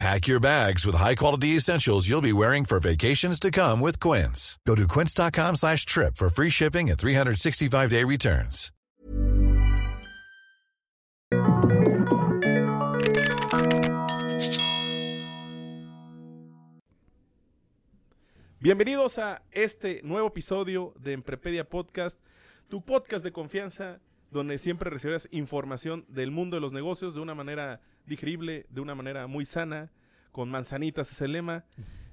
Pack your bags with high-quality essentials you'll be wearing for vacations to come with Quince. Go to quince.com slash trip for free shipping and 365-day returns. Bienvenidos a este nuevo episodio de Emprepedia Podcast, tu podcast de confianza donde siempre recibirás información del mundo de los negocios de una manera digerible, de una manera muy sana, con manzanitas es el lema.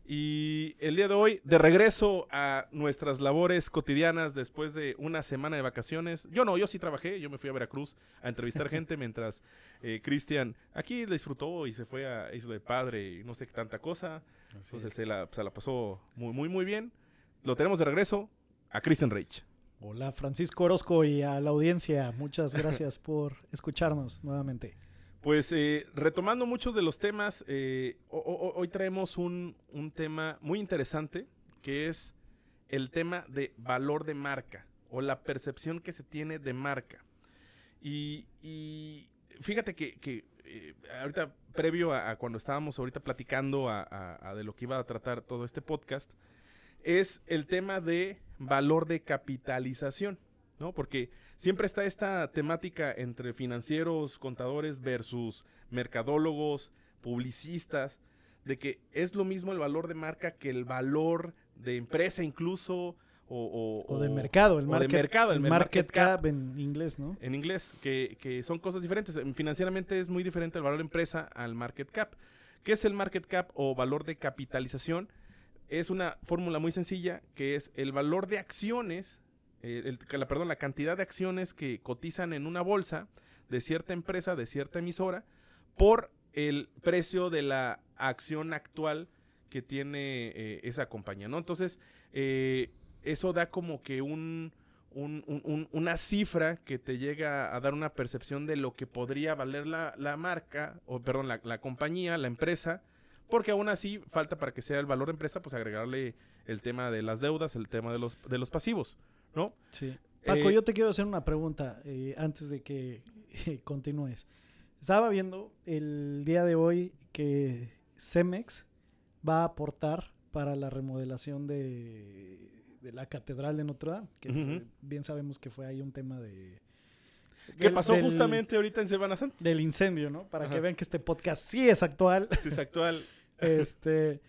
Y el día de hoy, de regreso a nuestras labores cotidianas después de una semana de vacaciones. Yo no, yo sí trabajé, yo me fui a Veracruz a entrevistar gente mientras eh, Cristian aquí disfrutó y se fue a Isla de Padre y no sé qué tanta cosa. Entonces se la, se la pasó muy, muy, muy bien. Lo tenemos de regreso a Cristian Reich. Hola Francisco Orozco y a la audiencia, muchas gracias por escucharnos nuevamente. Pues eh, retomando muchos de los temas, eh, hoy traemos un, un, tema muy interesante que es el tema de valor de marca o la percepción que se tiene de marca. Y, y fíjate que, que eh, ahorita, previo a, a, cuando estábamos ahorita platicando a, a, de lo que iba a tratar todo este podcast, es el tema de valor de capitalización, ¿no? Porque siempre está esta temática entre financieros, contadores versus mercadólogos, publicistas, de que es lo mismo el valor de marca que el valor de empresa incluso. O, o, o de mercado, el, market, de mercado, el, el market, cap, cap, en inglés, ¿no? En inglés, que, que, son cosas diferentes. Financieramente es muy diferente el valor de empresa al market cap. ¿Qué es el market cap o valor de capitalización? Es una fórmula muy sencilla que es el valor de acciones eh, el, la, perdón, la cantidad de acciones que cotizan en una bolsa de cierta empresa, de cierta emisora, por el precio de la acción actual que tiene eh, esa compañía, ¿no? Entonces, eh, eso da como que un, un, un, una cifra que te llega a dar una percepción de lo que podría valer la, la marca, o perdón, la, la, compañía, la empresa, porque aún así falta para que sea el valor de empresa, pues agregarle el tema de las deudas, el tema de los, de los pasivos. ¿no? Sí. Paco, eh, yo te quiero hacer una pregunta eh, antes de que continúes. Estaba viendo el día de hoy que Cemex va a aportar para la remodelación de, de la Catedral de Notre Dame, que uh -huh. bien sabemos que fue ahí un tema de... ¿Qué pasó del, justamente ahorita en Semana Santa? Del incendio, ¿no? Para Ajá. que vean que este podcast sí es actual. Sí es actual. este...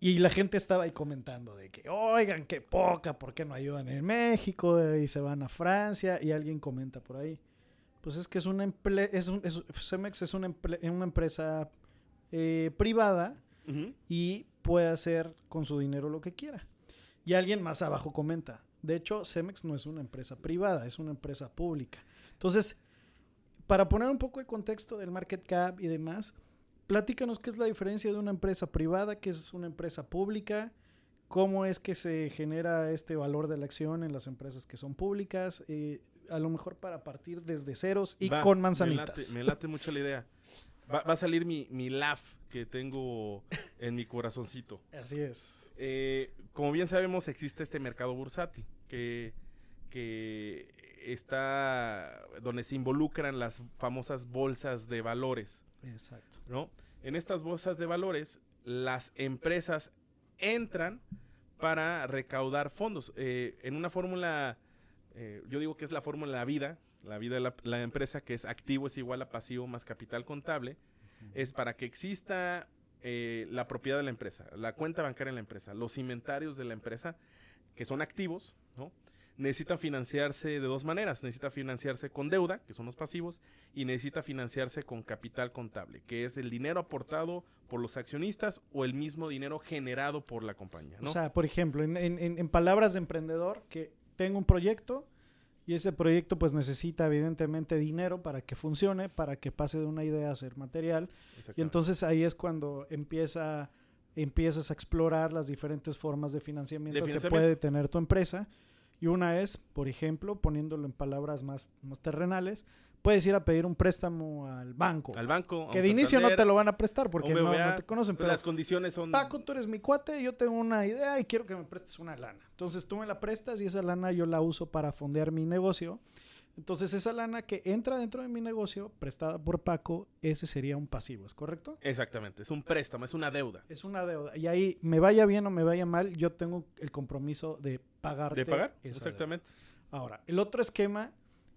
Y la gente estaba ahí comentando de que, oigan, qué poca, ¿por qué no ayudan en México? Y se van a Francia. Y alguien comenta por ahí. Pues es que es una emple es un, es, Cemex es una, una empresa eh, privada uh -huh. y puede hacer con su dinero lo que quiera. Y alguien más abajo comenta, de hecho, Cemex no es una empresa privada, es una empresa pública. Entonces, para poner un poco de contexto del market cap y demás, Platícanos qué es la diferencia de una empresa privada, qué es una empresa pública, cómo es que se genera este valor de la acción en las empresas que son públicas, eh, a lo mejor para partir desde ceros y Va, con manzanitas. Me late, me late, mucho la idea. Va, va, a salir mi, mi laugh que tengo en mi corazoncito. Así es. Eh, como bien sabemos, existe este mercado bursátil que, que está donde se involucran las famosas bolsas de valores. Exacto. ¿no? En estas bolsas de valores, las empresas entran para recaudar fondos. Eh, en una fórmula, eh, yo digo que es la fórmula de la vida, la vida de la, la, empresa, que es activo es igual a pasivo más capital contable, uh -huh. es para que exista eh, la propiedad de la empresa, la cuenta bancaria en la empresa, los inventarios de la empresa, que son activos, ¿no? Necesita financiarse de dos maneras. Necesita financiarse con deuda, que son los pasivos, y necesita financiarse con capital contable, que es el dinero aportado por los accionistas o el mismo dinero generado por la compañía. ¿no? O sea, por ejemplo, en, en, en, palabras de emprendedor, que tengo un proyecto y ese proyecto pues necesita evidentemente dinero para que funcione, para que pase de una idea a ser material. Y entonces ahí es cuando empieza empiezas a explorar las diferentes formas de financiamiento, de financiamiento. que puede tener tu empresa Y una es, por ejemplo, poniéndolo en palabras más, más terrenales, puedes ir a pedir un préstamo al banco. Al banco. que de inicio no te lo van a prestar porque no, BBVA, no te conocen. Pero las condiciones son... Paco, tú eres mi cuate, yo tengo una idea y quiero que me prestes una lana. Entonces tú me la prestas y esa lana yo la uso para fondear mi negocio. Entonces esa lana que entra dentro de mi negocio, prestada por Paco, ese sería un pasivo, ¿es correcto? Exactamente, es un préstamo, es una deuda. Es una deuda. Y ahí, me vaya bien o me vaya mal, yo tengo el compromiso de pagarte. ¿De pagar? Exactamente. deuda. Ahora, el otro esquema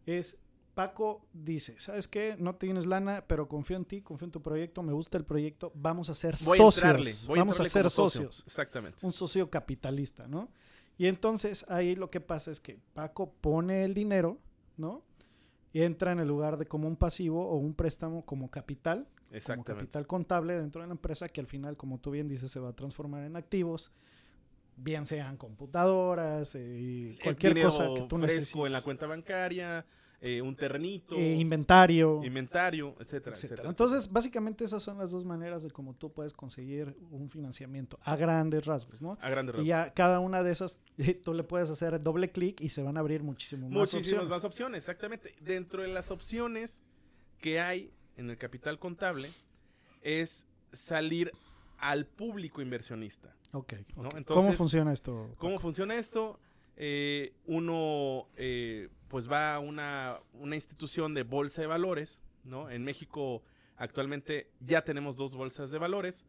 es Paco dice, ¿sabes qué? No tienes lana, pero confío en ti, confío en tu proyecto, me gusta el proyecto, vamos a ser Voy socios. a entrarle, voy a vamos a ser socio. socios. Exactamente. Un socio capitalista, ¿no? Y entonces ahí lo que pasa es que Paco pone el dinero, ¿no? Entra en el lugar de como un pasivo o un préstamo como capital, como capital contable dentro de la empresa que al final, como tú bien dices, se va a transformar en activos, bien sean computadoras, eh, y cualquier cosa que tú fresco necesites. en la cuenta bancaria, eh, un terrenito, Eh, inventario, inventario, etcétera, etcétera. etcétera. Entonces, básicamente esas son las dos maneras de cómo tú puedes conseguir un financiamiento a grandes rasgos, ¿no? a grandes Y rasgos. ya cada una de esas tú le puedes hacer doble clic y se van a abrir muchísimo más Muchísimas opciones. más opciones, exactamente. Dentro de las opciones que hay en el capital contable es salir al público inversionista. Ok, ¿no? ok. ¿Cómo Entonces, funciona esto? ¿Cómo funciona esto? Eh, uno eh, pues va a una, una institución de bolsa de valores, ¿no? En México actualmente ya tenemos dos bolsas de valores.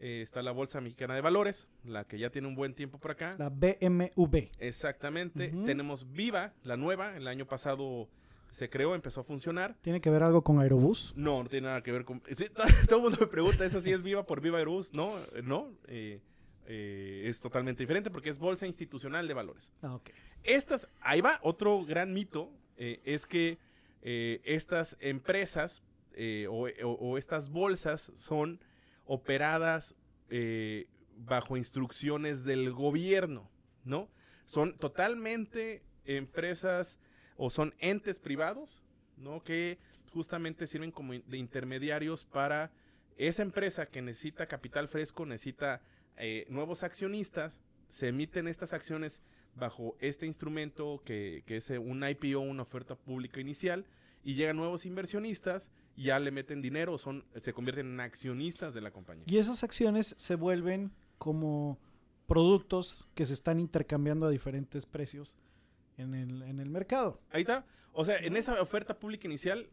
Eh, está la Bolsa Mexicana de Valores, la que ya tiene un buen tiempo por acá. La BMV. Exactamente. Tenemos Viva, la nueva. El año pasado se creó, empezó a funcionar. ¿Tiene que ver algo con Aerobús? No, no tiene nada que ver con... sí, todo, todo el mundo me pregunta, ¿eso sí es Viva por Viva Aerobús? No, eh, no. eh, eh, es totalmente diferente porque es Bolsa Institucional de Valores. Ah, ok. Estas, ahí va, otro gran mito, eh, es que eh, estas empresas o, o- o estas bolsas son operadas bajo instrucciones del gobierno, ¿no? Son totalmente empresas o son entes privados, ¿no? Que justamente sirven como de intermediarios para esa empresa que necesita capital fresco, necesita eh, nuevos accionistas, se emiten estas acciones bajo este instrumento que, que es eh, un IPO, una oferta pública inicial, y llegan nuevos inversionistas y ya le meten dinero, son, se convierten en accionistas de la compañía. Y esas acciones se vuelven como productos que se están intercambiando a diferentes precios en el, en el mercado. Ahí está. O sea, en esa oferta pública inicial,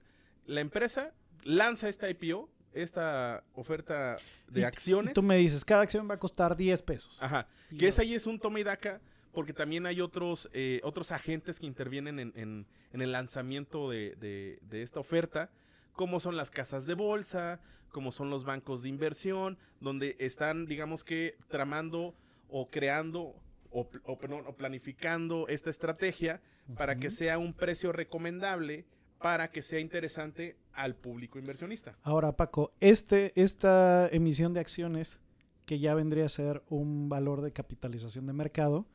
la empresa lanza esta IPO, esta oferta de Y- acciones. Y tú me dices, cada acción va a costar 10 pesos. Ajá. Y Que es ya. ahí es un toma y daca, porque también hay otros, eh, otros agentes que intervienen en, en- en el lanzamiento de, de- de esta oferta, como son las casas de bolsa, como son los bancos de inversión, donde están, digamos que, tramando o creando o, pl- o, perdón, o planificando esta estrategia para que sea un precio recomendable, para que sea interesante al público inversionista. Ahora, Paco, este, esta emisión de acciones, que ya vendría a ser un valor de capitalización de mercado,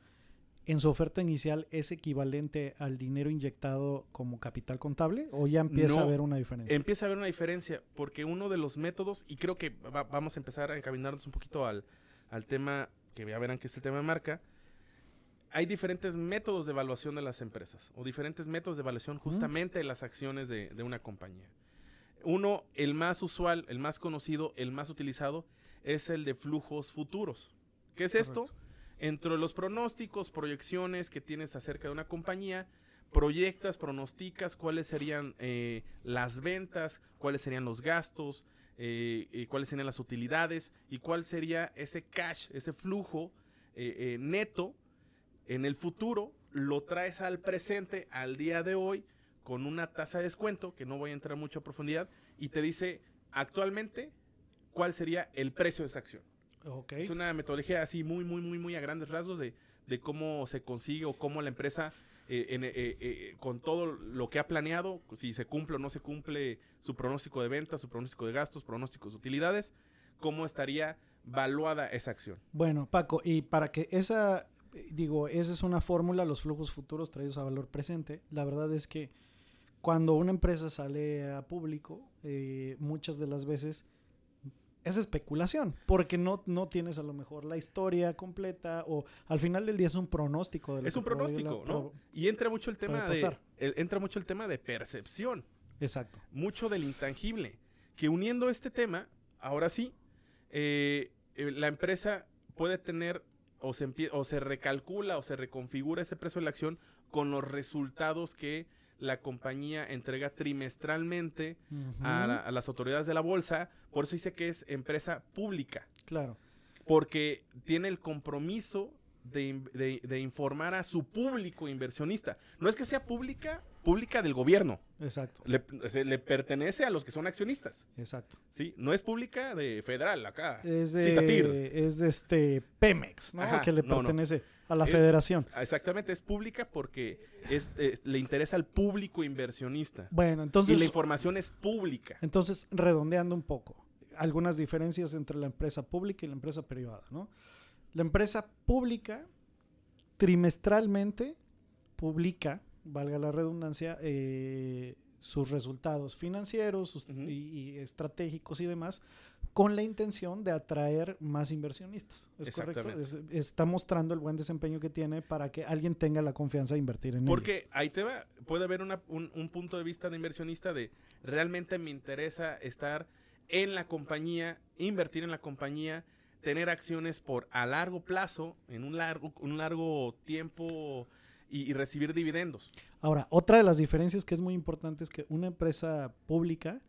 en su oferta inicial es equivalente al dinero inyectado como capital contable o ya empieza a haber una diferencia? Empieza a haber una diferencia, porque uno de los métodos, y creo que va- vamos a empezar a encaminarnos un poquito al, al tema, que ya verán que es el tema de marca, hay diferentes métodos de evaluación de las empresas, o diferentes métodos de evaluación justamente de las acciones de, de una compañía. Uno, el más usual, el más conocido, el más utilizado, es el de flujos futuros. ¿Qué es esto? Entre los pronósticos, proyecciones que tienes acerca de una compañía, proyectas, pronosticas cuáles serían eh, las ventas, cuáles serían los gastos, eh, y cuáles serían las utilidades y cuál sería ese cash, ese flujo eh, neto en el futuro, lo traes al presente, al día de hoy, con una tasa de descuento, que no voy a entrar mucho a profundidad, y te dice actualmente cuál sería el precio de esa acción. Es una metodología así muy, muy, muy, muy a grandes rasgos de, de cómo se consigue o cómo la empresa, eh, en, eh, eh, con todo lo que ha planeado, si se cumple o no se cumple su pronóstico de ventas, su pronóstico de gastos, pronósticos de utilidades, cómo estaría valuada esa acción. Bueno, Paco, y para que esa, digo, esa es una fórmula, los flujos futuros traídos a valor presente, la verdad es que cuando una empresa sale a público, eh, muchas de las veces es especulación, porque no, no tienes a lo mejor la historia completa o al final del día es un pronóstico. De lo Es que un pronóstico, la- ¿no? Y entra mucho el tema de el- entra mucho el tema de percepción, Exacto. mucho del intangible, que uniendo este tema, ahora sí, eh, eh, la empresa puede tener o se empie- o se recalcula o se reconfigura ese precio de la acción con los resultados que la compañía entrega trimestralmente a, la- a las autoridades de la bolsa, por eso dice que es empresa pública Claro. porque tiene el compromiso de, de- de informar a su público inversionista. No es que sea pública, pública del gobierno, Exacto. le, pertenece a los que son accionistas, Exacto. ¿sí? No es pública de federal acá. Es Citatir. de, es de este Pemex, ¿no? Ajá, que le no, no. pertenece a la Es- federación. Exactamente, es pública porque es, es- le interesa al público inversionista. Bueno, y entonces, la información es pública. entonces, redondeando un poco, algunas diferencias entre la empresa pública y la empresa privada, ¿no? La empresa pública trimestralmente publica, valga la redundancia, eh, sus resultados financieros sus- y, y estratégicos y demás, con la intención de atraer más inversionistas. ¿Es correcto? Es- está mostrando el buen desempeño que tiene para que alguien tenga la confianza de invertir en ellos. Porque ahí te va, puede haber una- un, un punto de vista de inversionista de realmente me interesa estar en la compañía, invertir en la compañía, tener acciones por a largo plazo, en un largo, un largo tiempo y, y recibir dividendos. Ahora, otra de las diferencias que es muy importante es que una empresa pública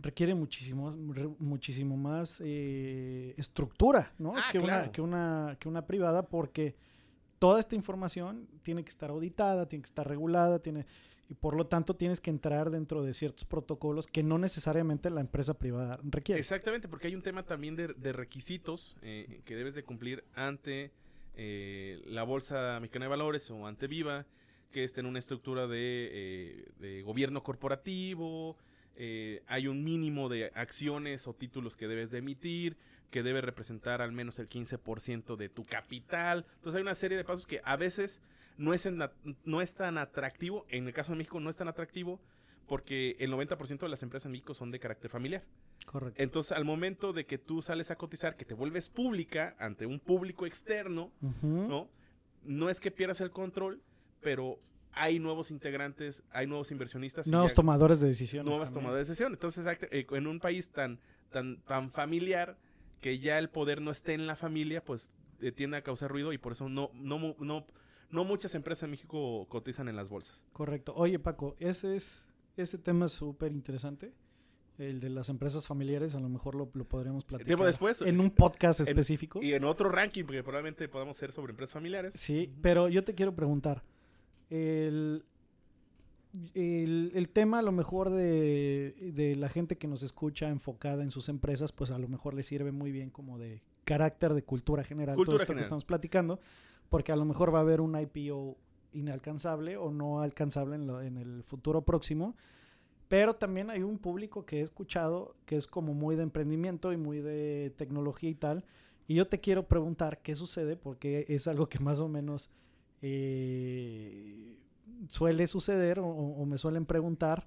requiere muchísimo, re- muchísimo más eh, estructura ¿no? Ah, que, una, que, una, que una privada porque toda esta información tiene que estar auditada, tiene que estar regulada, tiene, y por lo tanto tienes que entrar dentro de ciertos protocolos que no necesariamente la empresa privada requiere. Exactamente, porque hay un tema también de, de requisitos eh, que debes de cumplir ante eh, la Bolsa Mexicana de Valores o ante Viva, que es tener una estructura de, eh, gobierno corporativo, eh, hay un mínimo de acciones o títulos que debes de emitir, que debe representar al menos el 15% de tu capital. Entonces hay una serie de pasos que a veces no es, en no es tan atractivo, en el caso de México no es tan atractivo, porque el 90% de las empresas en México son de carácter familiar. Correcto. Entonces, al momento de que tú sales a cotizar, que te vuelves pública ante un público externo. ¿no? No es que pierdas el control, pero hay nuevos integrantes, hay nuevos inversionistas. Nuevos tomadores de decisiones. nuevas también. tomadas de decisión. Entonces, eh, en un país tan, tan, tan familiar, que ya el poder no esté en la familia, pues eh, tiende a causar ruido y por eso no, no, no, no muchas empresas en México cotizan en las bolsas. Correcto. Oye, Paco, ese es ese tema es súper interesante. El de las empresas familiares, a lo mejor lo, lo podremos platicar. Tiempo después, En un podcast en- específico. Y en otro ranking, porque probablemente podamos ser sobre empresas familiares. Sí, pero yo te quiero preguntar. El, el, el tema a lo mejor de, de la gente que nos escucha enfocada en sus empresas, pues a lo mejor le sirve muy bien como de carácter de cultura general. todo esto general. que estamos platicando, porque a lo mejor va a haber un IPO inalcanzable o no alcanzable en, lo- en el futuro próximo. Pero también hay un público que he escuchado que es como muy de emprendimiento y muy de tecnología y tal. Y yo te quiero preguntar qué sucede, porque es algo que más o menos eh, suele suceder o, me suelen preguntar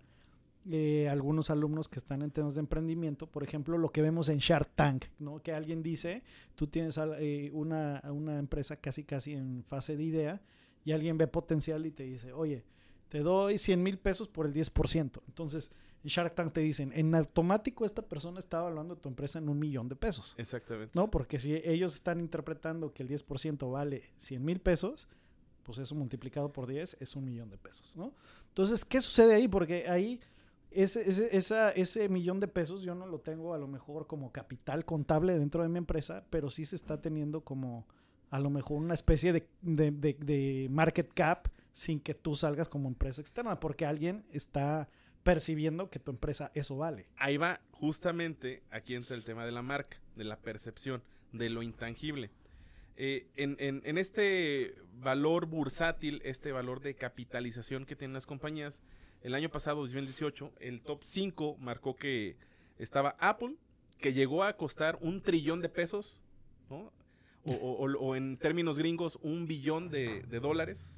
eh, algunos alumnos que están en temas de emprendimiento. Por ejemplo, lo que vemos en Shark Tank, ¿no? Que alguien dice, tú tienes eh, una, una empresa casi casi en fase de idea y alguien ve potencial y te dice, oye, te doy 100 mil pesos por el 10%. Entonces, en Shark Tank te dicen, en automático esta persona está evaluando tu empresa en un millón de pesos. Exactamente. ¿No? Porque si ellos están interpretando que el 10% vale 100 mil pesos, pues eso multiplicado por 10 es un millón de pesos, ¿no? Entonces, ¿qué sucede ahí? Porque ahí ese, ese, esa- ese millón de pesos yo no lo tengo a lo mejor como capital contable dentro de mi empresa, pero sí se está teniendo como a lo mejor una especie de, de- de- de market cap sin que tú salgas como empresa externa, porque alguien está percibiendo que tu empresa eso vale. Ahí va, justamente, aquí entra el tema de la marca, de la percepción, de lo intangible. Eh, en, en- este valor bursátil, este valor de capitalización que tienen las compañías, el año pasado, 2018, el top 5 marcó que estaba Apple, que llegó a costar un trillón de pesos. O, o- en términos gringos, un billón de dólares.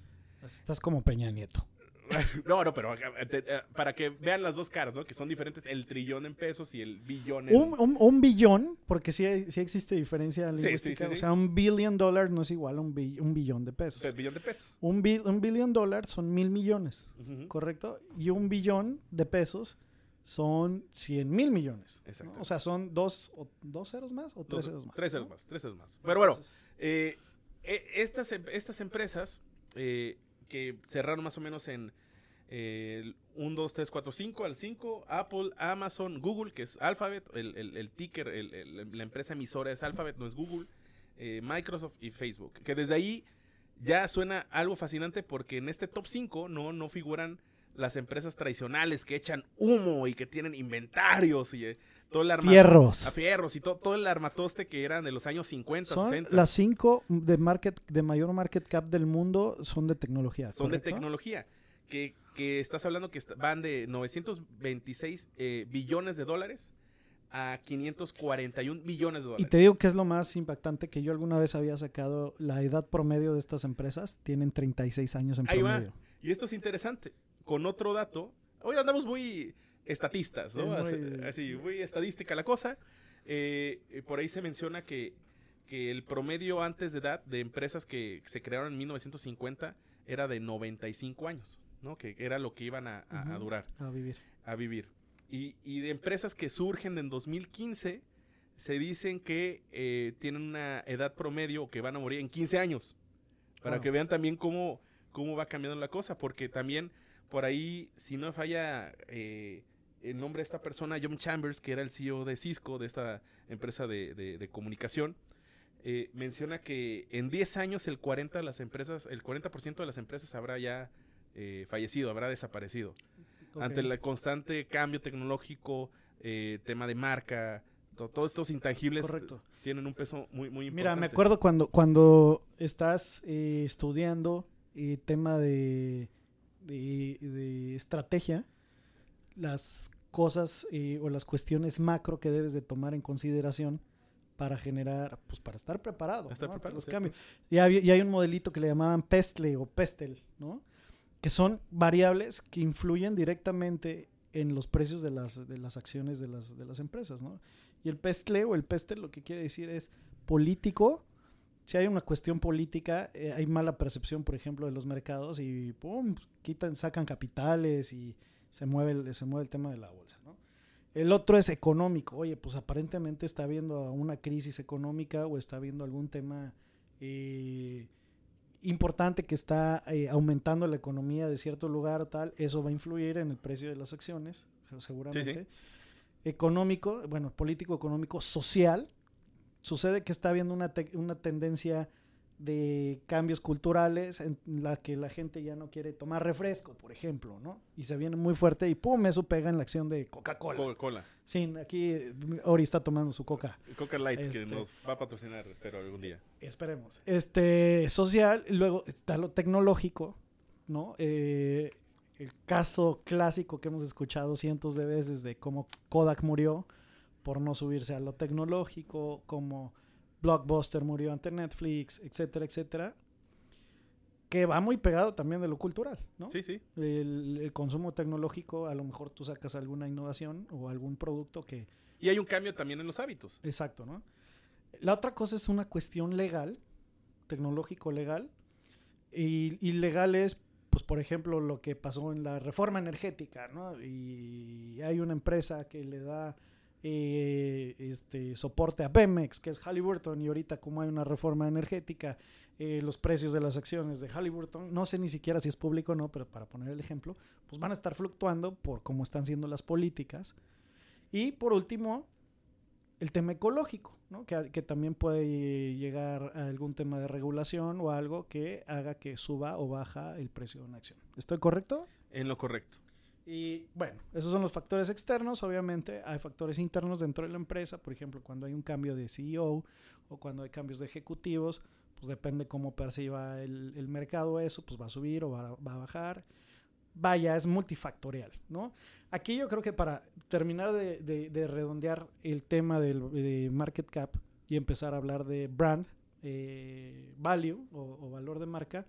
Estás como Peña Nieto. no, no, pero eh, eh, para que vean las dos caras, ¿no? Que son diferentes, el trillón en pesos y el billón en... Un, un- un billón, porque sí, sí existe diferencia Sí, sí, lingüística. sí, sí. O sea, un billion dólar no es igual a un, un billón de pesos. el billón de pesos. Un, bi- un billion dólar son mil millones. ¿correcto? Y un billón de pesos son 100 mil millones. ¿no? Exacto. O sea, son dos, o- dos ceros más o tres Dos- ceros más. Tres ¿no? ceros más, tres ceros más. Pero bueno, Entonces, eh, eh, estas, em- estas empresas eh, que cerraron más o menos en eh, el 1, 2, 3, 4, 5, al 5, Apple, Amazon, Google, que es Alphabet, el, el- ticker, la empresa emisora es Alphabet, no es Google, eh, Microsoft y Facebook. Que desde ahí ya suena algo fascinante porque en este top 5 no, no figuran las empresas tradicionales que echan humo y que tienen inventarios y eh, todo el arma- Fierros. a fierros y to- todo el armatoste que eran de los años 50, Son 60. las cinco de market de mayor market cap del mundo son de tecnología. son de ¿correcto? tecnología. Que, que estás hablando que van de 926 eh, billones de dólares a 541 billones de Y dólares. te digo que es lo más impactante que yo alguna vez había sacado. La edad promedio de estas empresas tienen 36 años en Ahí va. promedio. Y esto es interesante. Con otro dato, hoy andamos muy estatistas, ¿no? Es muy- Así, muy estadística la cosa. Eh, por ahí se menciona que, que el promedio antes de edad de empresas que se crearon en 1950 era de 95 años, ¿no? Que era lo que iban a- a- a Ujú. durar. A vivir. a vivir. Y, y de empresas que surgen en 2015, se dicen que eh, tienen una edad promedio o que van a morir en 15 años. Para Wow. que vean también cómo, cómo va cambiando la cosa. Porque también por ahí, si no falla eh, el nombre de esta persona, John Chambers, que era el CEO de Cisco, de esta empresa de, de- de comunicación, eh, menciona que en 10 años el 40 de las empresas, el 40% de las empresas habrá ya eh, fallecido, habrá desaparecido ante el constante cambio tecnológico, eh, tema de marca, to- todos estos intangibles Correcto. tienen un peso muy, muy importante. Mira, me acuerdo cuando, cuando estás estudiando tema de, de, de estrategia, las cosas eh, o las cuestiones macro que debes de tomar en consideración para generar, pues para estar preparado, Estar ¿no? preparado, los cambios. Y hay, y hay un modelito que le llamaban Pestle o Pestel, ¿no? Que son variables que influyen directamente en los precios de las, de las acciones de las, de las empresas, ¿no? Y el Pestle o el Pestel lo que quiere decir es político. Si hay una cuestión política, eh, hay mala percepción, por ejemplo, de los mercados y pum, quitan, sacan capitales y se mueve el, se mueve el tema de la bolsa, ¿no? El otro es económico. Oye, pues aparentemente está habiendo una crisis económica o está habiendo algún tema eh, importante que está eh, aumentando la economía de cierto lugar o tal. Eso va a influir en el precio de las acciones, seguramente. Económico, bueno, político, económico, social. Sucede que está habiendo una, una tendencia de cambios culturales en la que la gente ya no quiere tomar refresco, por ejemplo, ¿no? Y se viene muy fuerte y pum, eso pega en la acción de Coca-Cola. Coca-Cola, Sí, aquí Ori está tomando su coca. Coca Light, que Este- nos va a patrocinar, espero, algún día. Esperemos. Este, social, luego está lo tecnológico, ¿no? Eh, el caso clásico que hemos escuchado cientos de veces de cómo Kodak murió por no subirse a lo tecnológico, cómo Blockbuster murió ante Netflix, etcétera, etcétera. Que va muy pegado también de lo cultural, ¿no? Sí, sí. El, el consumo tecnológico, a lo mejor tú sacas alguna innovación o algún producto que Y hay un cambio también en los hábitos. Exacto, ¿no? La otra cosa es una cuestión legal, tecnológico legal, y, y legal es, pues, por ejemplo, lo que pasó en la reforma energética, ¿no? Y hay una empresa que le da eh, este soporte a Pemex, que es Halliburton, y ahorita como hay una reforma energética, eh, los precios de las acciones de Halliburton, no sé ni siquiera si es público o no, pero para poner el ejemplo, pues van a estar fluctuando por cómo están siendo las políticas. Y por último, el tema ecológico, ¿no? que, que también puede llegar a algún tema de regulación o algo que haga que suba o baja el precio de una acción. ¿Estoy correcto? En lo correcto. Y bueno, esos son los factores externos. Obviamente hay factores internos dentro de la empresa. Por ejemplo, cuando hay un cambio de CEO o cuando hay cambios de ejecutivos, pues depende cómo perciba el, el mercado eso, pues va a subir o va, va a bajar. Vaya, es multifactorial, ¿no? Aquí yo creo que para terminar de, de- de redondear el tema del de market cap y empezar a hablar de brand, eh, value o, o valor de marca,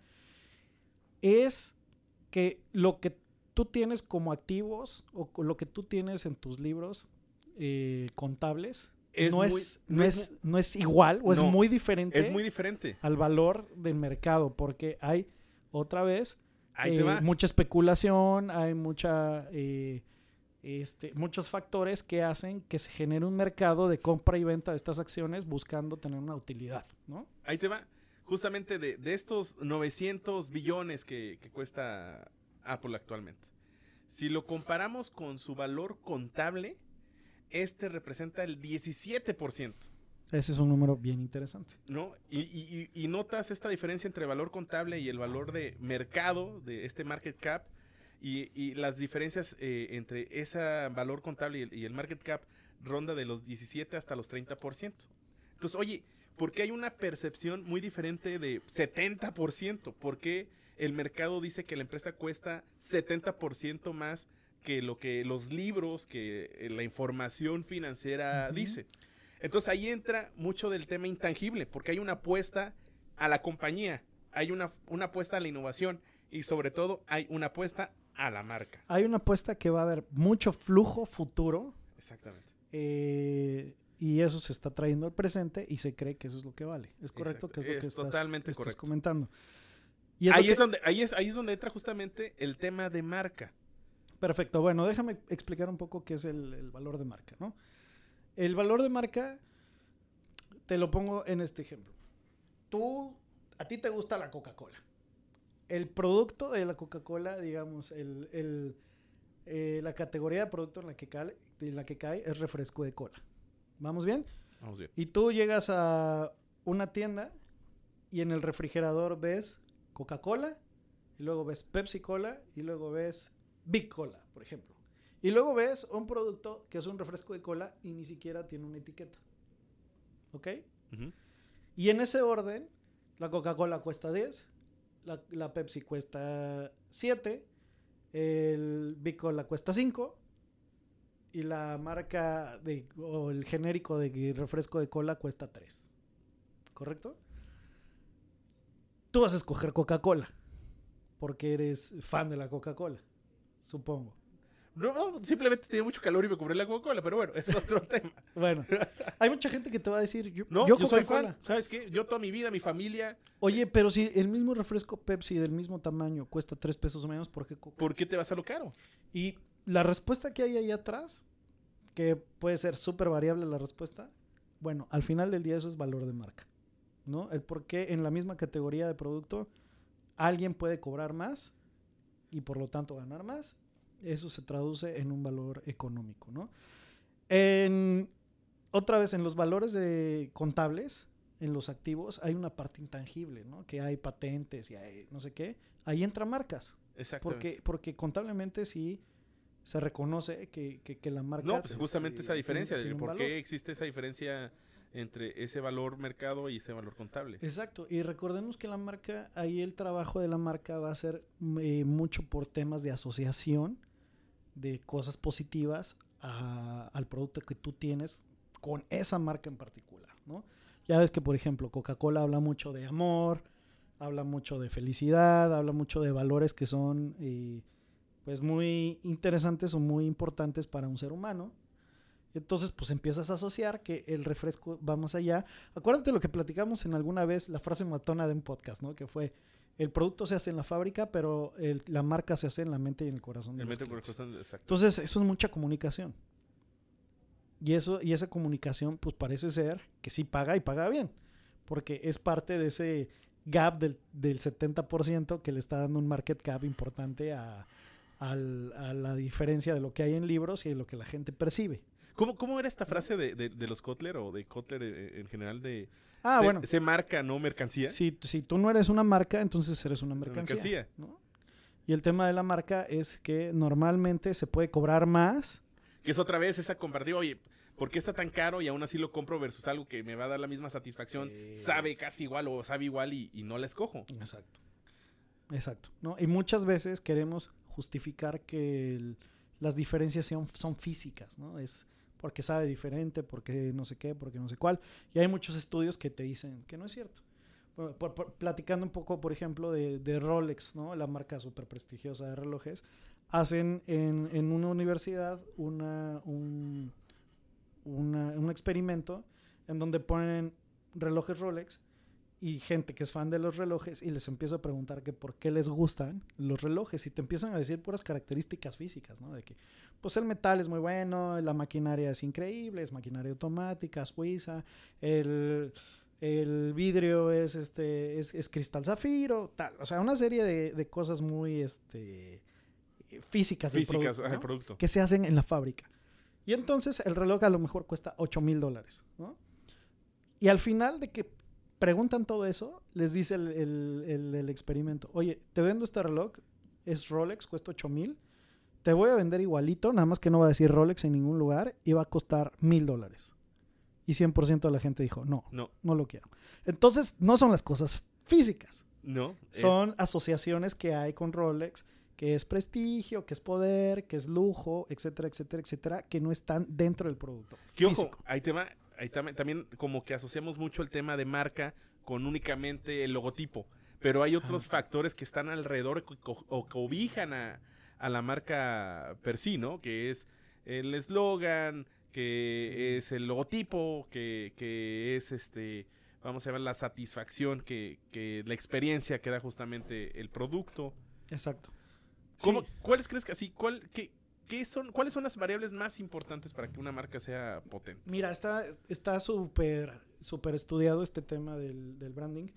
es que lo que tú tienes como activos o lo que tú tienes en tus libros eh, contables Es no, muy- es, no no, es no es igual o es muy diferente Es muy diferente. al valor del mercado porque hay otra vez Ahí eh, te va. mucha especulación, hay mucha eh, este, muchos factores que hacen que se genere un mercado de compra y venta de estas acciones buscando tener una utilidad, ¿no? Ahí te va. Justamente de, de estos 900 billones que, que cuesta Apple actualmente. Si lo comparamos con su valor contable, este representa el 17%. Ese es un número bien interesante. ¿no? Y, y- y- y notas esta diferencia entre valor contable y el valor de mercado de este market cap y, y las diferencias eh, entre ese valor contable y el, y el market cap ronda de los 17 hasta los 30%. Entonces, oye, ¿por qué hay una percepción muy diferente de 70%? ¿Por qué el mercado dice que la empresa cuesta 70% más que lo que los libros, que eh, la información financiera dice? Entonces ahí entra mucho del tema intangible, porque hay una apuesta a la compañía, hay una, una apuesta a la innovación y sobre todo hay una apuesta a la marca. Hay una apuesta que va a haber mucho flujo futuro Exactamente. eh, y eso se está trayendo al presente y se cree que eso es lo que vale. ¿Es correcto? Exacto. Que es lo que Es estás, totalmente estás correcto. comentando. Y es lo Ahí que- es, donde, ahí, es, ahí es donde entra justamente el tema de marca. Perfecto. Bueno, déjame explicar un poco qué es el, el valor de marca, ¿no? El valor de marca, te lo pongo en este ejemplo. Tú, a ti te gusta la Coca-Cola. El producto de la Coca-Cola, digamos, el, el, eh, la categoría de producto en la, que cae, en la que cae es refresco de cola. ¿Vamos bien? Vamos bien. Y tú llegas a una tienda y en el refrigerador ves Coca-Cola, y luego ves Pepsi Cola, y luego ves Big Cola, por ejemplo. Y luego ves un producto que es un refresco de cola y ni siquiera tiene una etiqueta. ¿Ok? Y en ese orden, la Coca-Cola cuesta 10, la, la Pepsi cuesta 7, el Big Cola cuesta 5 y la marca de, o el genérico de refresco de cola cuesta 3. ¿Correcto? Tú vas a escoger Coca-Cola porque eres fan de la Coca-Cola, supongo. No, no, simplemente tenía mucho calor y me compré la Coca-Cola, pero bueno, es otro tema. Bueno, hay mucha gente que te va a decir, yo, No, yo yo, soy fan. ¿Sabes qué? Yo toda mi vida, mi familia, Oye, pero si el mismo refresco Pepsi del mismo tamaño cuesta 3 pesos menos, ¿por qué Coca? ¿por qué te vas a lo caro? Y la respuesta que hay ahí atrás, que puede ser súper variable la respuesta, bueno, al final del día eso es valor de marca, ¿no? El por qué en la misma categoría de producto alguien puede cobrar más y por lo tanto ganar más, eso se traduce en un valor económico, ¿no? En, otra vez, en los valores de contables, en los activos, hay una parte intangible, ¿no? Que hay patentes y hay no sé qué. Ahí entran marcas. Exactamente. Porque, porque contablemente sí se reconoce que, que- que la marca. No, pues es, justamente esa diferencia, tiene- por valor. qué existe esa diferencia entre ese valor mercado y ese valor contable. Exacto. Y recordemos que la marca, ahí el trabajo de la marca va a ser eh, mucho por temas de asociación de cosas positivas a- al producto que tú tienes con esa marca en particular, ¿no? Ya ves que, por ejemplo, Coca-Cola habla mucho de amor, habla mucho de felicidad, habla mucho de valores que son eh, pues muy interesantes o muy importantes para un ser humano. Entonces, pues empiezas a asociar que el refresco va más allá. Acuérdate lo que platicamos en alguna vez, la frase matona de un podcast, ¿no? Que fue, el producto se hace en la fábrica, pero el- la marca se hace en la mente y en el corazón de El los corazón, exacto. Entonces, eso es mucha comunicación. Y, eso, y esa comunicación, pues parece ser que sí paga y paga bien. Porque es parte de ese gap del, del 70% que le está dando un market cap importante a, al- a la diferencia de lo que hay en libros y de lo que la gente percibe. ¿Cómo, cómo era esta frase de, de- de los Kotler o de Kotler en general de Ah, se, bueno. se marca, no mercancía? Si, si tú no eres una marca, entonces eres una mercancía. mercancía. ¿no? Y el tema de la marca es que normalmente se puede cobrar más. Que es otra vez esa comparativa, oye, ¿por qué está tan caro y aún así lo compro versus algo que me va a dar la misma satisfacción? Sabe casi igual o sabe igual y, y no la escojo. Exacto. Exacto. ¿no? Y muchas veces queremos justificar que el- las diferencias son, son físicas, ¿no? Es porque sabe diferente, porque no sé qué, porque no sé cuál. Y hay muchos estudios que te dicen que no es cierto. platicando un poco, por ejemplo, de, Rolex, ¿no? La marca súper prestigiosa de relojes. Hacen en, una universidad un, un experimento en donde ponen relojes Rolex y gente que es fan de los relojes y les empieza a preguntar que por qué les gustan los relojes y te empiezan a decir puras características físicas, ¿no? De que pues el metal es muy bueno, la maquinaria es increíble, es maquinaria automática, suiza, el, el vidrio es este es, es cristal zafiro, tal, o sea, una serie de, de cosas muy este físicas del Físicas, producto, ajá, el ¿no? producto. que se hacen en la fábrica. Y entonces el reloj a lo mejor cuesta 8 mil dólares, ¿no? Y al final de que preguntan todo eso, les dice el, el- el- el experimento, oye, te vendo este reloj, es Rolex, cuesta 8 mil, te voy a vender igualito, nada más que no va a decir Rolex en ningún lugar y va a costar mil dólares. Y 100% de la gente dijo, no, No, no lo quiero. Entonces, no son las cosas físicas, no. es- son asociaciones que hay con Rolex, que es prestigio, que es poder, que es lujo, etcétera, etcétera, etcétera, que no están dentro del producto. Que ojo, hay tema, hay tam- también como que asociamos mucho el tema de marca con únicamente el logotipo, pero hay otros factores que están alrededor co- o cobijan a, a la marca per sí, ¿no? Que es el eslogan, que Sí. es el logotipo, que, que es este, vamos a ver la satisfacción, que, que la experiencia que da justamente el producto. Exacto. ¿Cómo- Sí. ¿Cuáles crees que así? ¿Cuál, qué, ¿Cuáles son las variables más importantes para que una marca sea potente? Mira, está está súper súper estudiado este tema del, del branding.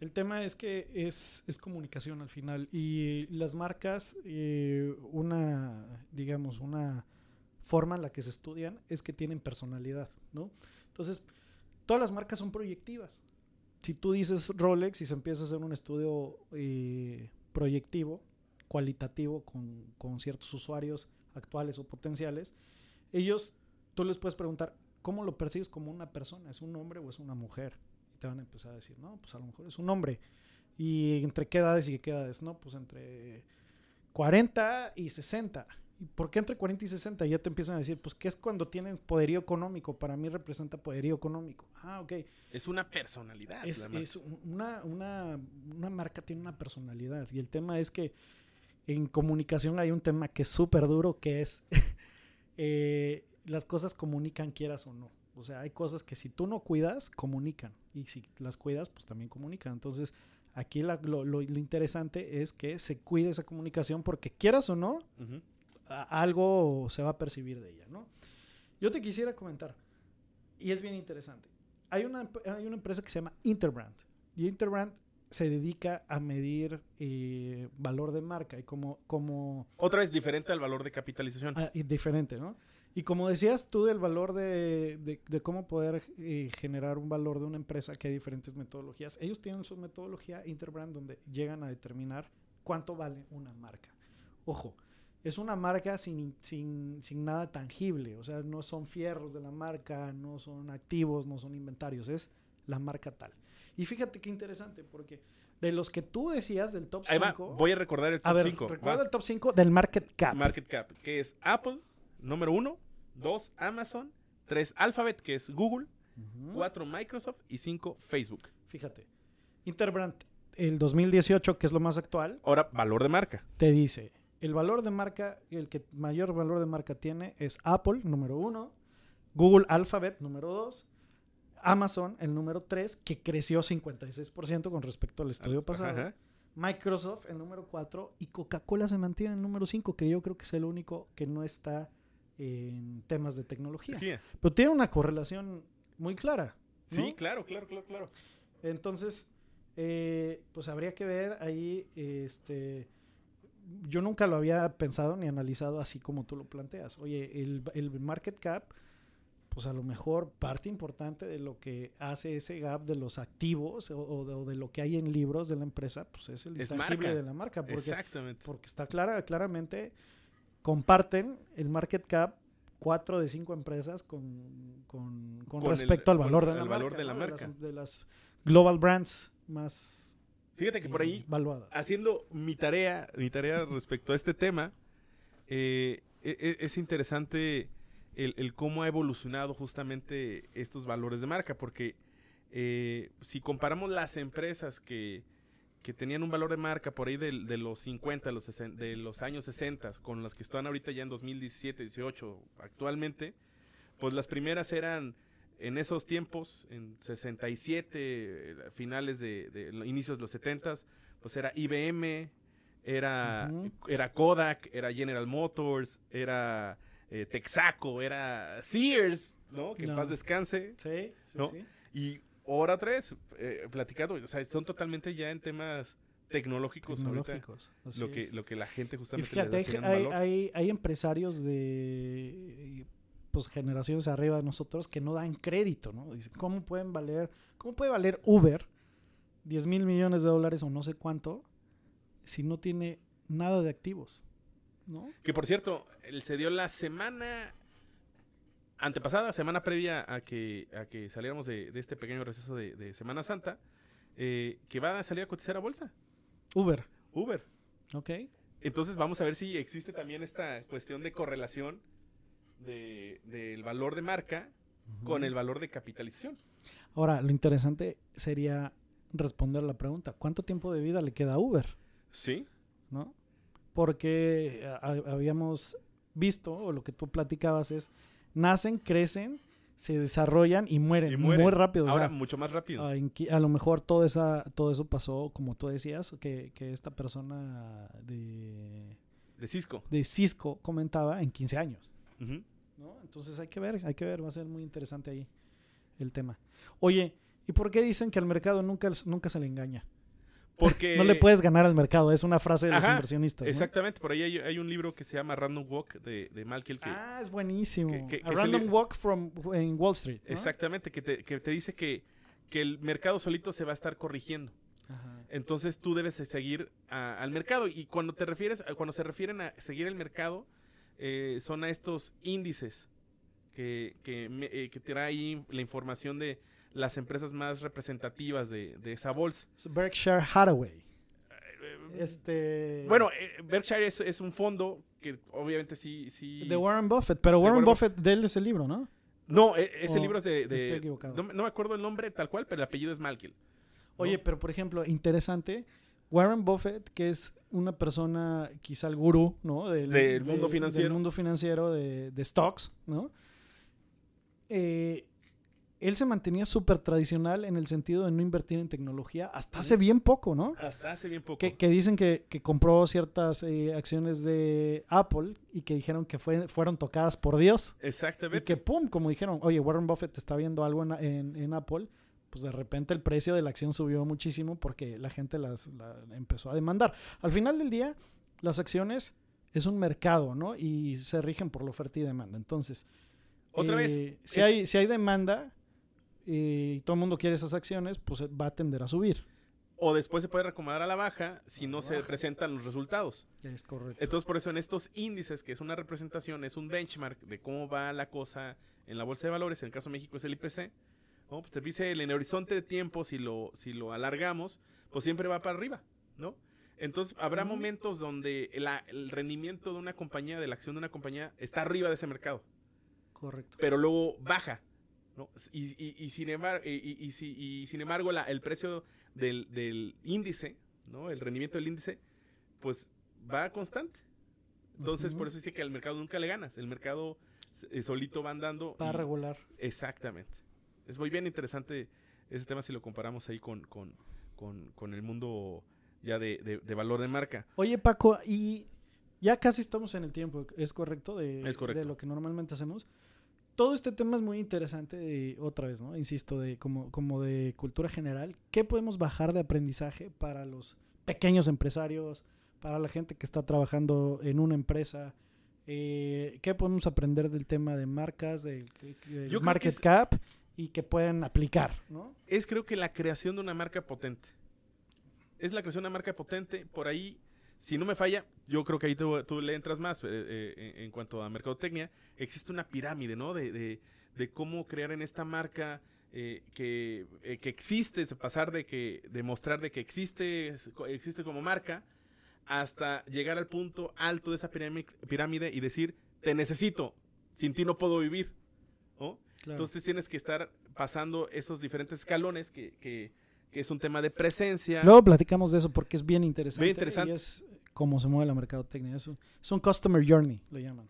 El tema es que es, es comunicación al final y las marcas, eh, una, digamos, una forma en la que se estudian es que tienen personalidad, ¿no? Entonces, todas las marcas son proyectivas. Si tú dices Rolex y se empieza a hacer un estudio eh, proyectivo, cualitativo con, con ciertos usuarios actuales o potenciales, ellos, tú les puedes preguntar, ¿cómo lo percibes como una persona? ¿Es un hombre o es una mujer? Y te van a empezar a decir, no, pues a lo mejor es un hombre. ¿Y entre qué edades y qué edades? No, pues entre 40 y 60. ¿Y por qué entre 40 y 60? Ya te empiezan a decir, pues, ¿qué es cuando tienen poderío económico? Para mí representa poderío económico. Ah, ok. Es una personalidad. Es, es una, una, una marca tiene una personalidad. Y el tema es que en comunicación hay un tema que es súper duro, que es eh, las cosas comunican quieras o no. O sea, hay cosas que si tú no cuidas, comunican. Y si las cuidas, pues también comunican. Entonces, aquí la- lo, lo- lo interesante es que se cuide esa comunicación porque quieras o no, Ujú. a- algo se va a percibir de ella, ¿no? Yo te quisiera comentar, y es bien interesante. Hay una, hay una empresa que se llama Interbrand, y Interbrand se dedica a medir eh, valor de marca y como, como Otra vez diferente al valor de capitalización. ah, y diferente, ¿no? Y como decías tú del valor de, de- de cómo poder eh, generar un valor de una empresa, que hay diferentes metodologías. Ellos tienen su metodología Interbrand donde llegan a determinar cuánto vale una marca. Ojo, es una marca sin, sin, sin nada tangible, o sea, no son fierros de la marca, no son activos, no son inventarios, es la marca tal. Y fíjate qué interesante, porque de los que tú decías del top Ahí va, 5, voy a recordar el top ver, 5. recuerda el top 5 del market cap. Market cap, que es Apple, número 1, 2, Amazon, 3, Alphabet, que es Google, Ujú. 4, Microsoft y 5, Facebook. Fíjate, Interbrand, el 2018, que es lo más actual, Ahora, valor de marca. te dice, el valor de marca, el que mayor valor de marca tiene es Apple, número uno, Google Alphabet, número dos, Amazon, el número tres, que creció 56% con respecto al estudio pasado, Ajá. Microsoft, el número cuatro, y Coca-Cola se mantiene en el número cinco, que yo creo que es el único que no está en temas de tecnología. Sí, Pero tiene una correlación muy clara. ¿no? Sí, claro, claro, claro, claro. Entonces, eh, pues habría que ver ahí, este, yo nunca lo había pensado ni analizado así como tú lo planteas. Oye, el, el market cap, pues a lo mejor parte importante de lo que hace ese gap de los activos o, o de, o de lo que hay en libros de la empresa, pues es el Es intangible marca. de la marca. Porque, Exactamente. porque está clara, claramente, comparten el market cap cuatro de cinco empresas con, con, con Con el- respecto al valor de la valor marca. de la marca. las, de las global brands más Fíjate que por ahí, valuadas. haciendo mi tarea, mi tarea respecto a este tema, eh, e- e- es interesante el, el cómo ha evolucionado justamente estos valores de marca, porque eh, si comparamos las empresas que, que tenían un valor de marca por ahí de, de los 50, los sesen- de los años 60, con las que están ahorita ya en 2017, 18, actualmente, pues las primeras eran en esos tiempos, en 67, eh, finales de, de inicios de los 70, pues era IBM, era, era Kodak, era General Motors, era eh, Texaco, era Sears, ¿no? Que en No. paz descanse. Sí, sí, ¿No? sí. Y ahora tres, eh, platicando, o sea, son totalmente ya en temas tecnológicos, ahorita, Tecnológicos. así lo que, es. lo que la gente Y justamente fíjate, da gran hay, valor. hay- hay empresarios de pues generaciones arriba de nosotros que no dan crédito, ¿no? Dicen, ¿cómo pueden valer, cómo puede valer Uber 10 mil millones de dólares o no sé cuánto si no tiene nada de activos? ¿No? Que por cierto, él se dio la semana antepasada, semana previa a que, a que saliéramos de, de este pequeño receso de, de Semana Santa, eh, que va a salir a cotizar a bolsa, Uber, Uber. ¿ok? Entonces vamos a ver si existe también esta cuestión de correlación de- del valor de marca con el valor de capitalización. Ahora, lo interesante sería responder la pregunta, ¿cuánto tiempo de vida le queda a Uber? Sí, ¿no? Porque a- habíamos visto, o lo que tú platicabas es, nacen, crecen, se desarrollan y mueren, y muere. muy rápido. o Ahora sea, mucho más rápido. a, lo mejor todo, esa, todo eso pasó, como tú decías, que, que esta persona de, de Cisco. de Cisco comentaba en 15 años. Entonces hay que ver, hay que ver, va a ser muy interesante ahí el tema. Oye, ¿y por qué dicen que al mercado nunca, nunca se le engaña? Porque No le puedes ganar al mercado, es una frase de los Ajá, inversionistas. ¿no? Exactamente, por ahí hay, hay un libro que se llama Random Walk de, de Malkiel que Ah, es buenísimo. que- que- A random walk from en Wall Street. ¿no? exactamente que te, que te dice que, que el mercado solito se va a estar corrigiendo. Ajá. Entonces tú debes de seguir a- al mercado y cuando te refieres cuando se refieren a seguir el mercado eh, son a estos índices que, que, me- eh, que te da ahí la información de las empresas más representativas de, de esa bolsa. So, Berkshire Hathaway. Este. Bueno, eh, Berkshire es, es un fondo que obviamente sí... sí De Warren Buffett. Pero Warren, Warren Buffett, de él es el libro, ¿no? No, e- ese Oh, libro es de... de- estoy equivocado. No, me- no me acuerdo el nombre tal cual, pero el apellido es Malkiel. ¿no? Oye, pero por ejemplo, interesante. Warren Buffett, que es una persona, quizá el gurú, ¿no? Del, Del mundo financiero. Del mundo financiero de, de stocks, ¿no? Eh, él se mantenía súper tradicional en el sentido de no invertir en tecnología hasta hace bien poco, ¿no? Hasta hace bien poco. Que, que dicen que, que compró ciertas eh, acciones de Apple y que dijeron que fue, fueron tocadas por Dios. Y Exactamente. que pum, como dijeron, oye, Warren Buffett está viendo algo en, en- en Apple, pues de repente el precio de la acción subió muchísimo porque la gente las la empezó a demandar. Al final del día, las acciones es un mercado, ¿no? Y se rigen por la oferta y demanda. Entonces, Otra vez, eh, si, es- hay, si hay demanda y todo el mundo quiere esas acciones, pues va a tender a subir. O después se puede recomendar a la baja si no se presentan los resultados. Es correcto. Entonces, por eso en estos índices, que es una representación, es un benchmark de cómo va la cosa en la bolsa de valores, en el caso de México es el IPC, ¿no? Pues te dice el en horizonte de tiempo, si lo, si lo alargamos, pues siempre va para arriba, ¿no? Entonces, habrá momentos donde la- el rendimiento de una compañía, de la acción de una compañía, está arriba de ese mercado, correcto. pero luego baja, ¿no? Y, y- y sin embargo, y, y- y si- y sin embargo la- el precio del, del índice, ¿no? El rendimiento del índice, pues va constante. Entonces, por eso dice que al mercado nunca le ganas. El mercado eh, solito va andando. Va a regular. Exactamente. Es muy bien interesante ese tema si lo comparamos ahí con, con, con- con el mundo ya de, de- de valor de marca. Oye, Paco, y ya casi estamos en el tiempo, ¿es correcto? De, Es correcto. de lo que normalmente hacemos. Todo este tema es muy interesante, de- otra vez, ¿no? Insisto, de como, como de cultura general. ¿Qué podemos bajar de aprendizaje para los pequeños empresarios, para la gente que está trabajando en una empresa? Eh, ¿Qué podemos aprender del tema de marcas, del, market es- cap y que pueden aplicar, ¿no? Es creo que la creación de una marca potente. Es la creación de una marca potente. Por ahí, si no me falla, yo creo que ahí tú, tú le entras más eh, eh, en cuanto a mercadotecnia. Existe una pirámide, ¿no? De, de- de cómo crear en esta marca eh, que, eh, que existe, pasar de que demostrar de que existe, existe como marca, hasta llegar al punto alto de esa pirámide, pirámide y decir, te necesito, sin ti no puedo vivir. ¿no? Claro. Entonces tienes que estar pasando esos diferentes escalones que, que- que es un tema de presencia. Luego platicamos de eso porque es bien interesante. Bien interesante. Y es cómo se mueve la mercadotecnia. Es un, es un customer journey, le llaman.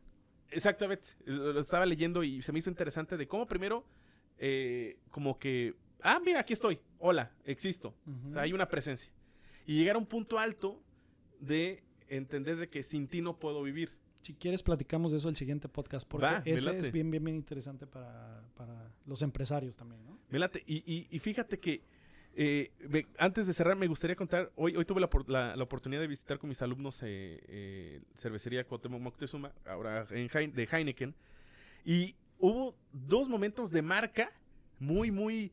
Exactamente. Lo lo estaba leyendo y se me hizo interesante de cómo primero, eh, como que, ah, mira, aquí estoy. Hola, existo. O sea, hay una presencia. Y llegar a un punto alto de entender de que sin ti no puedo vivir. Si quieres, platicamos de eso el siguiente podcast porque Va, ese es bien, bien, bien interesante para, para los empresarios también, ¿no? Me late. Y, y- y fíjate que eh, antes de cerrar, me gustaría contar. Hoy, tuve la, por- la- la oportunidad de visitar con mis alumnos eh, eh, cervecería Cuauhtémoc Moctezuma, ahora en de Heineken. Y hubo dos momentos de marca muy, muy.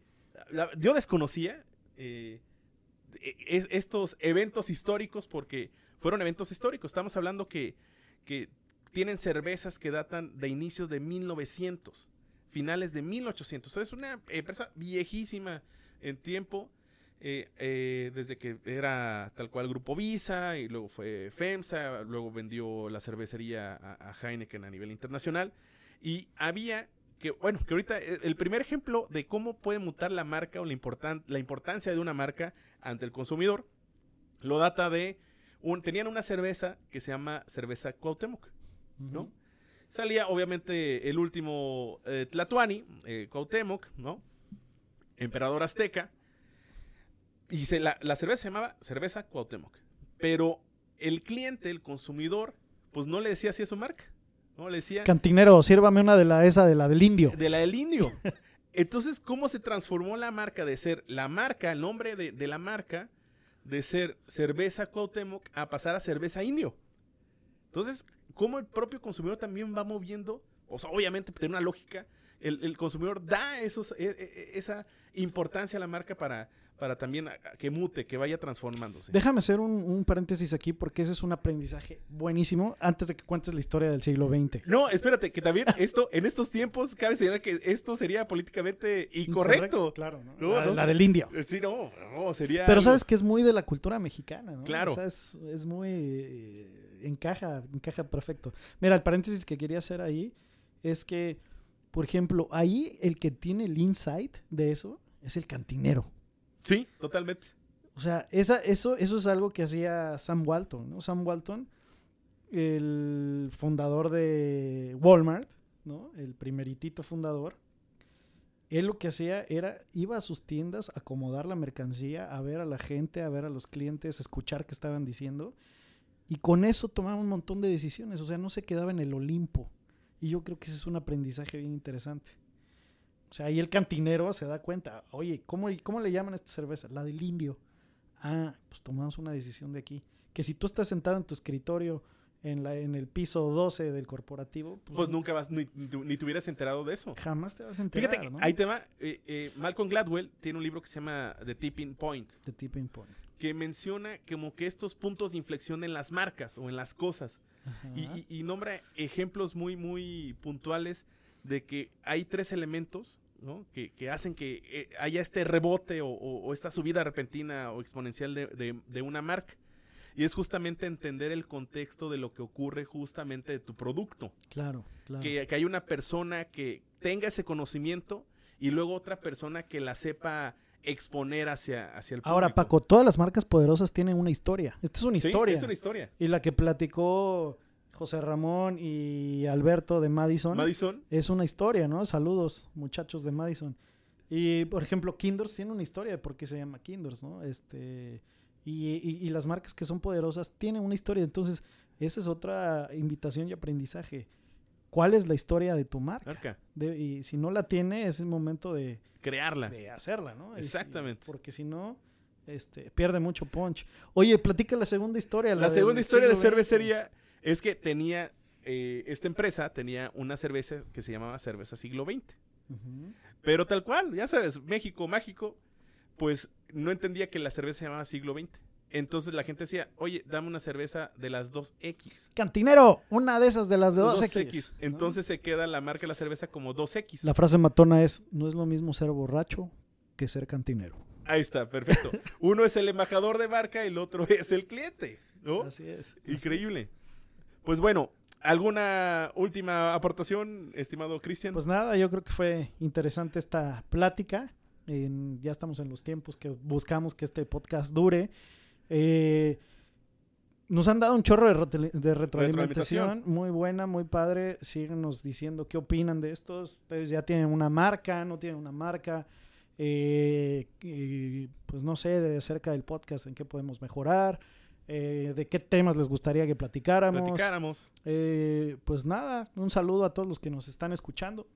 yo desconocía e- es- estos eventos históricos porque fueron eventos históricos. Estamos hablando que, tienen cervezas que datan de inicios de 1900 finales de 1800. Es una empresa viejísima en tiempo, eh, eh, desde que era tal cual Grupo Visa y luego fue FEMSA, luego vendió la cervecería a, a Heineken a nivel internacional. Y había que, bueno, que ahorita eh, el primer ejemplo de cómo puede mutar la marca o la, importan- la importancia de una marca ante el consumidor lo data de, un, tenían una cerveza que se llama cerveza Cuauhtémoc. ¿no? Salía obviamente el último eh, Tlatuani, Cuauhtémoc, ¿no? Emperador azteca. Y se, la, la cerveza se llamaba cerveza Cuauhtémoc. Pero el cliente, el consumidor, pues no le decía así a su marca. No le decía Cantinero, sírvame una de la esa de la del indio. de la del indio. Entonces, ¿cómo se transformó la marca de ser la marca, el nombre de, de la marca, de ser cerveza Cuauhtémoc a pasar a cerveza indio? Entonces, ¿cómo el propio consumidor también va moviendo? O sea, obviamente tiene una lógica. El, el consumidor da esos, e- e- esa importancia a la marca para, para también que mute, que vaya transformándose. Déjame hacer un, un paréntesis aquí porque ese es un aprendizaje buenísimo antes de que cuentes la historia del siglo XX. No, espérate, que también esto, en estos tiempos, cabe señalar que esto sería políticamente incorrecto. Claro, ¿no? No, la, no la sé. del indio. Eh, Sí, no, no, sería. Pero algo- sabes que es muy de la cultura mexicana, ¿no? Claro. O sea, es, es muy... eh, encaja, encaja perfecto. Mira, el paréntesis que quería hacer ahí es que, por ejemplo, ahí el que tiene el insight de eso es el cantinero. Sí, totalmente. O sea, esa, eso, eso es algo que hacía Sam Walton, ¿no? Sam Walton, el fundador de Walmart, ¿no? El primeritito fundador. Él lo que hacía era, iba a sus tiendas a acomodar la mercancía, a ver a la gente, a ver a los clientes, a escuchar qué estaban diciendo. Y con eso tomaba un montón de decisiones. O sea, no se quedaba en el Olimpo. Y yo creo que ese es un aprendizaje bien interesante. O sea, ahí el cantinero se da cuenta, oye, ¿cómo, cómo le llaman a esta cerveza? La del indio. Ah, pues tomamos una decisión de aquí. Que si tú estás sentado en tu escritorio en, la, en el piso 12 del corporativo, pues, Pues nunca vas, ni, ni te hubieras enterado de eso. jamás te vas a enterar, Fíjate, ¿no? ahí te va. eh, eh, Malcolm Gladwell tiene un libro que se llama The Tipping Point, The tipping point. que menciona como que estos puntos de inflexión en las marcas o en las cosas. Y, y- y nombra ejemplos muy, muy puntuales de que hay tres elementos ¿no? que, que hacen que eh, haya este rebote o, o- o esta subida repentina o exponencial de, de- de una marca. Y es justamente entender el contexto de lo que ocurre justamente de tu producto. Claro, claro. Que, que hay una persona que tenga ese conocimiento y luego otra persona que la sepa exponer hacia, hacia el público. Ahora, Paco, todas las marcas poderosas tienen una historia. Esta es una Sí, historia. es una historia. Y la que platicó José Ramón y Alberto de Madison, Madison, es una historia, ¿no? Saludos, muchachos de Madison. Y, por ejemplo, Kinders tiene una historia de por qué se llama Kinders, ¿no? Este, y, y- y las marcas que son poderosas tienen una historia. Entonces, esa es otra invitación y aprendizaje. ¿Cuál es la historia de tu marca? De- y si no la tiene, es el momento de, crearla. de hacerla, ¿no? Y Exactamente. porque si no, este, pierde mucho punch. Oye, platica la segunda historia. La segunda historia de cervecería es que tenía, eh, esta empresa tenía una cerveza que se llamaba Cerveza Siglo XX. Ujú. Pero tal cual, ya sabes, México mágico, pues no entendía que la cerveza se llamaba Siglo XX. Entonces la gente decía, oye, dame una cerveza de las 2X. Cantinero, una de esas de las de 2X. 2X. ¿no? Entonces se queda la marca de la cerveza como 2X. La frase matona es, no es lo mismo ser borracho que ser cantinero. Ahí está, perfecto. Uno es el embajador de marca y el otro es el cliente, ¿no? Así es. Increíble. Pues bueno, ¿Alguna última aportación, estimado Cristian? Pues nada, yo creo que fue interesante esta plática. En- ya estamos en los tiempos que buscamos que este podcast dure. Eh, nos han dado un chorro de, retroalimentación, Retroalimentación. muy buena, muy padre. Síguenos diciendo qué opinan de estos. Ustedes ya tienen una marca, no tienen una marca. Eh, pues no sé, de cerca del podcast en qué podemos mejorar. eh, de qué temas les gustaría que platicáramos. Platicáramos. Pues nada, un saludo a todos los que nos están escuchando.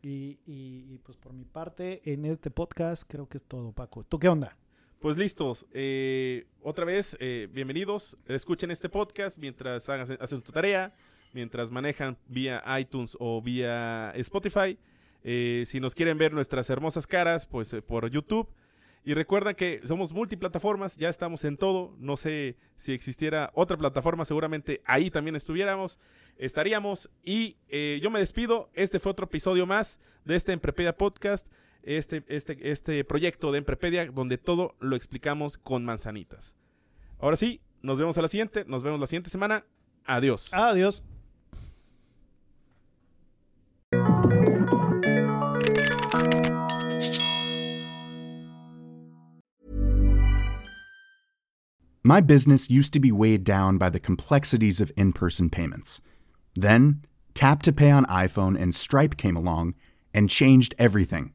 Y, y- y, pues por mi parte, en este podcast creo que es todo, Paco. ¿Tú qué onda? Pues listos. Eh, otra vez, eh, bienvenidos. Escuchen este podcast mientras hagan, hacen tu tarea, mientras manejan vía iTunes o vía Spotify. Eh, si nos quieren ver nuestras hermosas caras, pues eh, por YouTube. Y recuerden que somos multiplataformas, ya estamos en todo. No sé si existiera otra plataforma, seguramente ahí también estuviéramos, estaríamos. Y eh, yo me despido. Este fue otro episodio más de este Emprepedia Podcast este, este, este proyecto de Emprepedia donde todo lo explicamos con manzanitas. Ahora sí, nos vemos a la siguiente, nos vemos la siguiente semana. Adiós. Adiós. My business used to be weighed down by the complexities of in person payments. Then, Tap to Pay on iPhone and Stripe came along and changed everything.